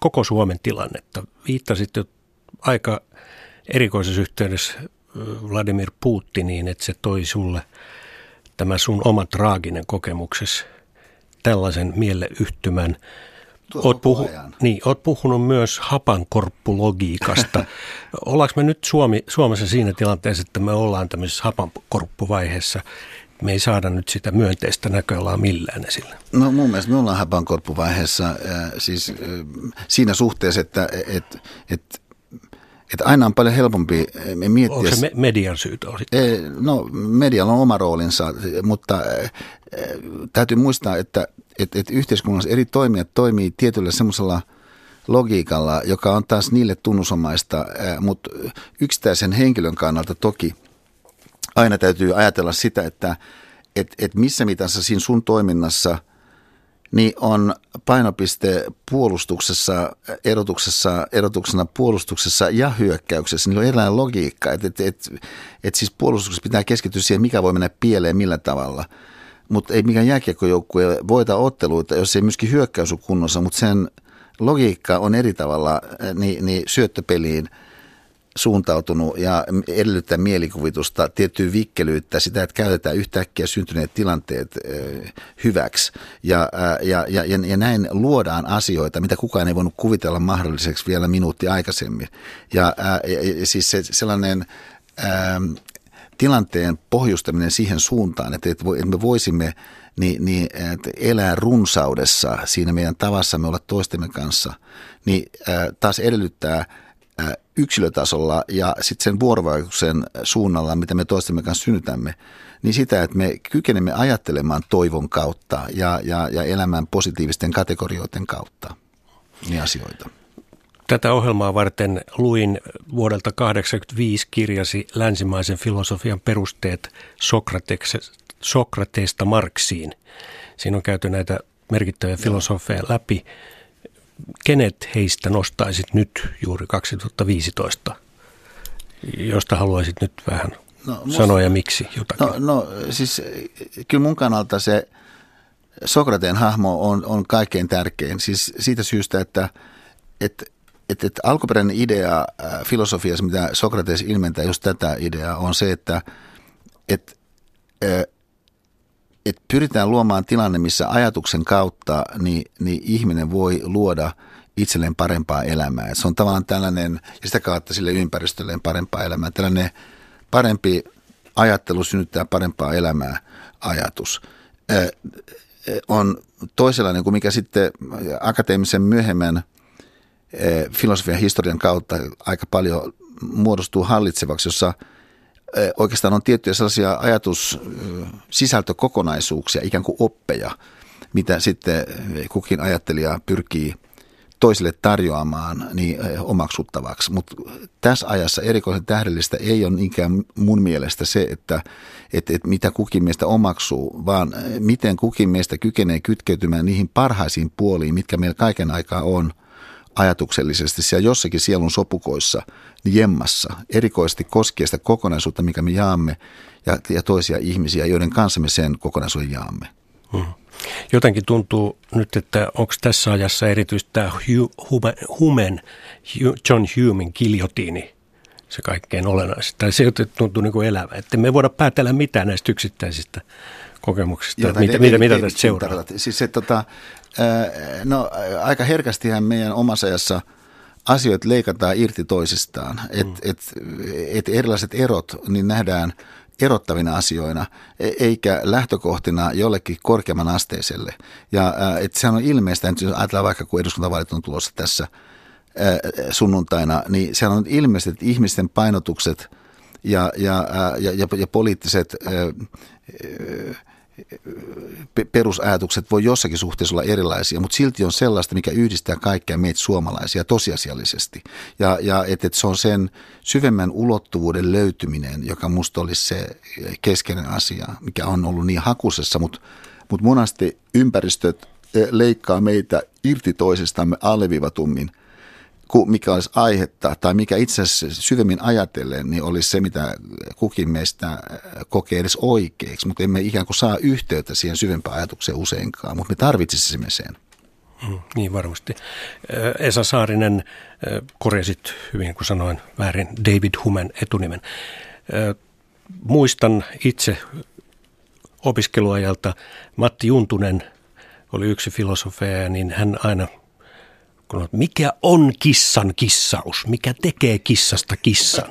koko Suomen tilannetta, viittasit jo aika erikoisessa yhteydessä Vladimir Putiniin, että se toi sulle tämä sun oma traaginen kokemuksesi – tällaisen mieleyhtymän. Oot, puhu, niin, oot puhunut myös hapankorppulogiikasta. Ollaanko me nyt Suomi, Suomessa siinä tilanteessa, että me ollaan tämmöisessä hapankorppuvaiheessa? Me ei saada nyt sitä myönteistä näköalaa millään esille. No mun mielestä me ollaan hapankorppuvaiheessa äh, siis äh, siinä suhteessa, että et, et, että aina on paljon helpompi miettiä... Onko se median syytä? No, medialla on oma roolinsa, mutta täytyy muistaa, että, että, että yhteiskunnassa eri toimijat toimii tietyllä semmoisella logiikalla, joka on taas niille tunnusomaista, mutta yksittäisen henkilön kannalta toki aina täytyy ajatella sitä, että, että, että missä mitassa siinä sun toiminnassa – niin on painopiste puolustuksessa, erotuksessa, erotuksena puolustuksessa ja hyökkäyksessä. Niillä on erilainen logiikka, että et, et, et siis puolustuksessa pitää keskittyä siihen, mikä voi mennä pieleen millä tavalla. Mutta ei mikään jääkiekkojoukkue voita otteluita, jos ei myöskin hyökkäys ole kunnossa, mutta sen logiikka on eri tavalla niin, niin syöttöpeliin – suuntautunut ja edellyttää mielikuvitusta, tiettyä vikkelyyttä, sitä, että käytetään yhtäkkiä syntyneet tilanteet hyväksi. Ja, ja, ja, ja näin luodaan asioita, mitä kukaan ei voinut kuvitella mahdolliseksi vielä minuutti aikaisemmin. Ja, ja siis se, sellainen tilanteen pohjustaminen siihen suuntaan, että, että me voisimme niin, niin, että elää runsaudessa siinä meidän tavassamme olla toistemme kanssa, niin taas edellyttää yksilötasolla ja sitten sen vuorovaikutuksen suunnalla, mitä me toistemme kanssa synnytämme, niin sitä, että me kykenemme ajattelemaan toivon kautta ja, ja, ja elämään positiivisten kategorioiden kautta niin asioita. Tätä ohjelmaa varten luin vuodelta 1985 kirjasi länsimaisen filosofian perusteet Sokrateesta Marksiin. Siinä on käyty näitä merkittäviä filosofeja läpi. Kenet heistä nostaisit nyt juuri 2015, josta haluaisit nyt vähän no, sanoa ja miksi jotakin? No, no siis kyllä mun kannalta se Sokrateen hahmo on, on kaikkein tärkein. Siis siitä syystä, että, että että, että alkuperäinen idea äh, filosofiassa, mitä Sokrates ilmentää just tätä ideaa, on se, että, että, äh, että pyritään luomaan tilanne, missä ajatuksen kautta niin, niin ihminen voi luoda itselleen parempaa elämää. Että se on tavallaan tällainen, ja sitä kautta sille ympäristölleen parempaa elämää. Tällainen parempi ajattelu synnyttää parempaa elämää ajatus. Äh, on toisenlainen kuin mikä sitten akateemisen myöhemmän – filosofian historian kautta aika paljon muodostuu hallitsevaksi, jossa oikeastaan on tiettyjä sellaisia ajatussisältökokonaisuuksia, ikään kuin oppeja, mitä sitten kukin ajattelija pyrkii toisille tarjoamaan niin omaksuttavaksi. Mutta tässä ajassa erikoisen tähdellistä ei ole niinkään mun mielestä se, että, että, että mitä kukin meistä omaksuu, vaan miten kukin meistä kykenee kytkeytymään niihin parhaisiin puoliin, mitkä meillä kaiken aikaa on – ajatuksellisesti siellä jossakin sielun sopukoissa niin jemmassa, erikoisesti koskien sitä kokonaisuutta, mikä me jaamme, ja, ja toisia ihmisiä, joiden kanssa me sen kokonaisuuden jaamme. Hmm. Jotenkin tuntuu nyt, että onko tässä ajassa erityisesti tämä Humen, John Humein kiljotiini se kaikkein olennaisin. Tai se tuntuu niin kuin elävä. Että me voida päätellä mitään näistä yksittäisistä kokemuksista, mitä, mitä, mitä tästä seuraa. Siis se, tota, no aika herkästihän meidän omassa ajassa asioita leikataan irti toisistaan. Että mm. et, et erilaiset erot niin nähdään erottavina asioina, e, eikä lähtökohtina jollekin korkeamman asteiselle. Ja että sehän on ilmeistä, että jos ajatellaan vaikka kun eduskuntavaalit on tulossa tässä sunnuntaina, niin sehän on ilmeistä, että ihmisten painotukset ja, ja, ja, ja, ja poliittiset perusajatukset voi jossakin suhteessa olla erilaisia, mutta silti on sellaista, mikä yhdistää kaikkia meitä suomalaisia tosiasiallisesti. Ja, ja että et se on sen syvemmän ulottuvuuden löytyminen, joka musta olisi se keskeinen asia, mikä on ollut niin hakusessa, mutta, mutta monasti ympäristöt eh, leikkaa meitä irti toisistamme alleviivatummin mikä olisi aihetta tai mikä itse asiassa syvemmin ajatellen, niin olisi se, mitä kukin meistä kokee edes oikeaksi, mutta emme ikään kuin saa yhteyttä siihen syvempään ajatukseen useinkaan, mutta me tarvitsisimme sen. Mm, niin varmasti. Esa Saarinen, korjasit hyvin kun sanoin väärin David Humen etunimen. Muistan itse opiskeluajalta Matti Juntunen oli yksi filosofeja, niin hän aina – kun mikä on kissan kissaus, mikä tekee kissasta kissan.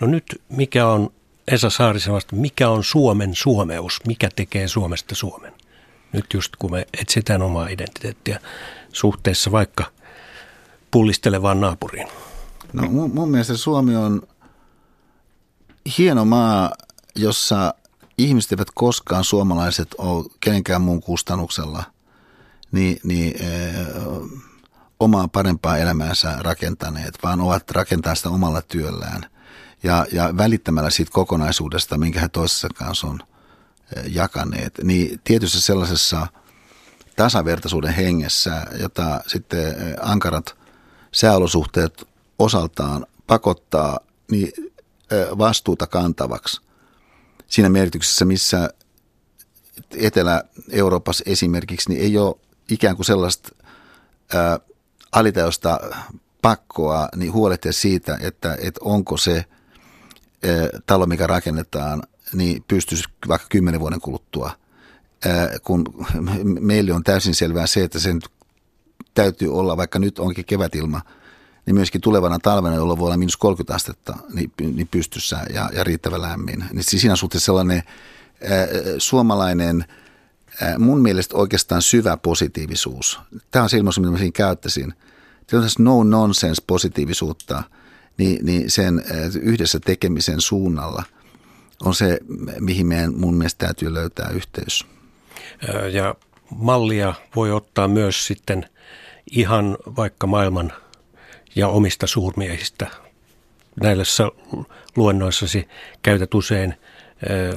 No nyt mikä on Esa Saarisen vasta, mikä on Suomen suomeus, mikä tekee Suomesta Suomen. Nyt just kun me etsitään omaa identiteettiä suhteessa vaikka pullistelevaan naapuriin. No mun, mun mielestä Suomi on hieno maa, jossa ihmiset eivät koskaan suomalaiset ole kenenkään muun kustannuksella, niin, niin omaa parempaa elämäänsä rakentaneet, vaan ovat rakentaa sitä omalla työllään ja, ja välittämällä siitä kokonaisuudesta, minkä he toisessa kanssa on eh, jakaneet. Niin tietysti sellaisessa tasavertaisuuden hengessä, jota sitten eh, ankarat sääolosuhteet osaltaan pakottaa niin eh, vastuuta kantavaksi. Siinä merkityksessä, missä Etelä-Euroopassa esimerkiksi niin ei ole ikään kuin sellaista alitajosta pakkoa niin huolehtia siitä, että, että onko se talo, mikä rakennetaan, niin pystyisi vaikka kymmenen vuoden kuluttua, kun meille on täysin selvää se, että sen täytyy olla, vaikka nyt onkin kevätilma, niin myöskin tulevana talvena, jolloin voi olla miinus 30 astetta niin, niin pystyssä ja, ja riittävän lämmin. Niin siinä suhteessa sellainen ää, suomalainen, ää, mun mielestä oikeastaan syvä positiivisuus. Tämä on se ilmaisu, mitä mä siinä käyttäisin. Tällaista no nonsense positiivisuutta, niin, niin sen ää, yhdessä tekemisen suunnalla on se, mihin meidän mun mielestä täytyy löytää yhteys. Ja mallia voi ottaa myös sitten ihan vaikka maailman ja omista suurmiehistä. Näissä luennoissasi käytät usein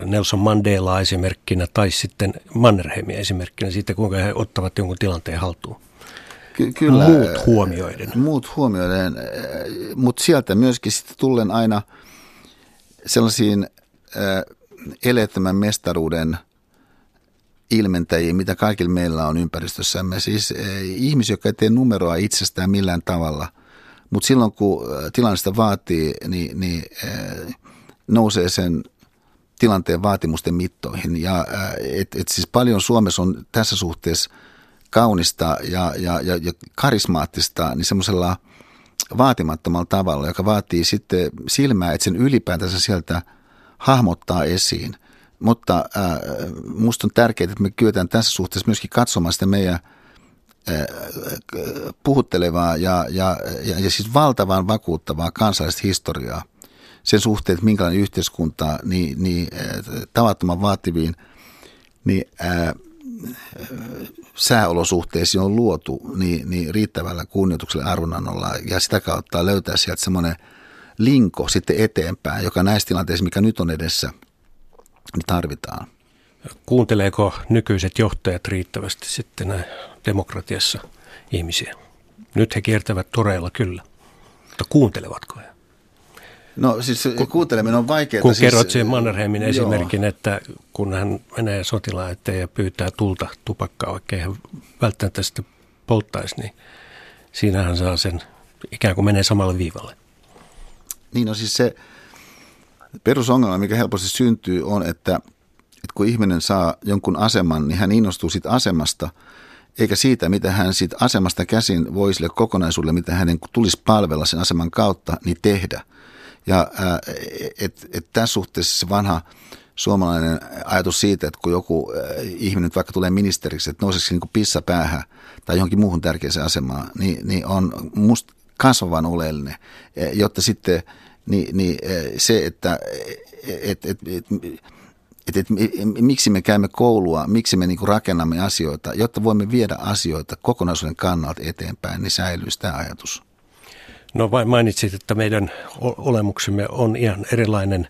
Nelson Mandela esimerkkinä tai sitten Mannerheimia esimerkkinä siitä, kuinka he ottavat jonkun tilanteen haltuun. Ky- kyllä, muut huomioiden. Muut huomioiden, mutta sieltä myöskin sitten tullen aina sellaisiin eleettömän mestaruuden ilmentäjiä, mitä kaikilla meillä on ympäristössämme. Siis ihmisiä, jotka ei tee numeroa itsestään millään tavalla, mutta silloin kun tilanne sitä vaatii, niin, niin nousee sen tilanteen vaatimusten mittoihin. Ja et, et siis paljon Suomessa on tässä suhteessa kaunista ja, ja, ja, ja karismaattista, niin semmoisella vaatimattomalla tavalla, joka vaatii sitten silmää, että sen ylipäätänsä sieltä hahmottaa esiin. Mutta äh, musta on tärkeää, että me kyetään tässä suhteessa myöskin katsomaan sitä meidän äh, puhuttelevaa ja, ja, ja, ja siis valtavan vakuuttavaa kansallista historiaa sen suhteen, että minkälainen yhteiskunta niin, niin äh, tavattoman vaativiin niin, äh, sääolosuhteisiin on luotu niin, niin riittävällä kunnioituksella arvonannolla ja sitä kautta löytää sieltä semmoinen linko sitten eteenpäin, joka näissä tilanteissa, mikä nyt on edessä, niin tarvitaan. Kuunteleeko nykyiset johtajat riittävästi sitten demokratiassa ihmisiä? Nyt he kiertävät toreilla kyllä, mutta kuuntelevatko he? No siis kun, kuunteleminen on vaikeaa. Kun siis, kerrot sen Mannerheimin joo. esimerkin, että kun hän menee sotilaan eteen ja pyytää tulta tupakkaa, oikein hän välttämättä sitten polttaisi, niin siinä hän saa sen ikään kuin menee samalle viivalle. Niin on no siis se perusongelma, mikä helposti syntyy, on, että, että kun ihminen saa jonkun aseman, niin hän innostuu siitä asemasta, eikä siitä, mitä hän siitä asemasta käsin voi sille kokonaisuudelle, mitä hänen tulisi palvella sen aseman kautta, niin tehdä – ja että et tässä suhteessa se vanha suomalainen ajatus siitä, että kun joku ihminen vaikka tulee ministeriksi, että nouseksi niin pissa päähän tai johonkin muuhun tärkeäseen asemaan, niin, niin on musta kasvavan oleellinen, e, jotta sitten niin, niin se, että et, et, et, et, et, miksi me käymme koulua, miksi me niin rakennamme asioita, jotta voimme viedä asioita kokonaisuuden kannalta eteenpäin, niin säilyy sitä ajatus. No vain mainitsit, että meidän olemuksemme on ihan erilainen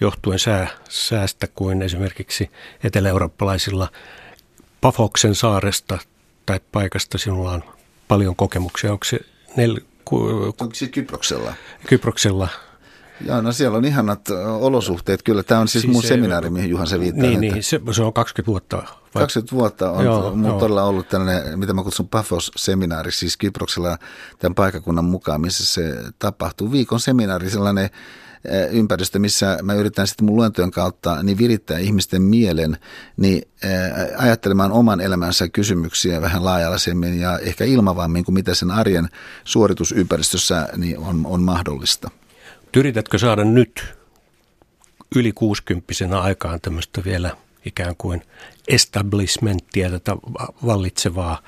johtuen sää, säästä kuin esimerkiksi etelä-eurooppalaisilla Pafoksen saaresta tai paikasta. Sinulla on paljon kokemuksia. Onko se nel, ku, Onko se Kyproksella? Kyproksella. Joo, no siellä on ihanat olosuhteet. Kyllä tämä on siis, siis mun se, seminaari, mihin Juhan se viittaa. Niin, niin se, se on 20 vuotta. Vai? 20 vuotta on joo, joo. todella ollut tällainen, mitä mä kutsun Pafos-seminaari, siis Kyproksella tämän paikakunnan mukaan, missä se tapahtuu. Viikon seminaari, sellainen ympäristö, missä mä yritän sitten mun luentojen kautta niin virittää ihmisten mielen niin ajattelemaan oman elämänsä kysymyksiä vähän laajalaisemmin ja ehkä ilmavammin kuin mitä sen arjen suoritusympäristössä niin on, on mahdollista. Yritätkö saada nyt yli 60 aikaan tämmöistä vielä ikään kuin establishmenttia, tätä vallitsevaa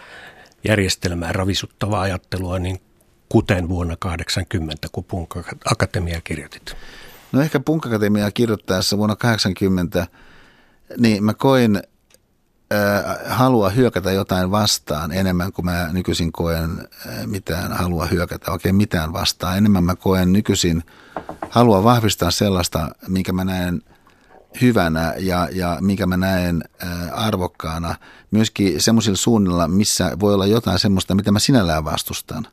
järjestelmää, ravisuttavaa ajattelua, niin kuten vuonna 80, kun Punk Akatemia kirjoitit? No ehkä Punk Akatemia kirjoittaessa vuonna 80, niin mä koin halua hyökätä jotain vastaan enemmän kuin mä nykyisin koen mitään halua hyökätä oikein mitään vastaan. Enemmän mä koen nykyisin halua vahvistaa sellaista, minkä mä näen hyvänä ja, ja minkä mä näen arvokkaana. Myöskin semmoisilla suunnilla, missä voi olla jotain semmoista, mitä mä sinällään vastustan.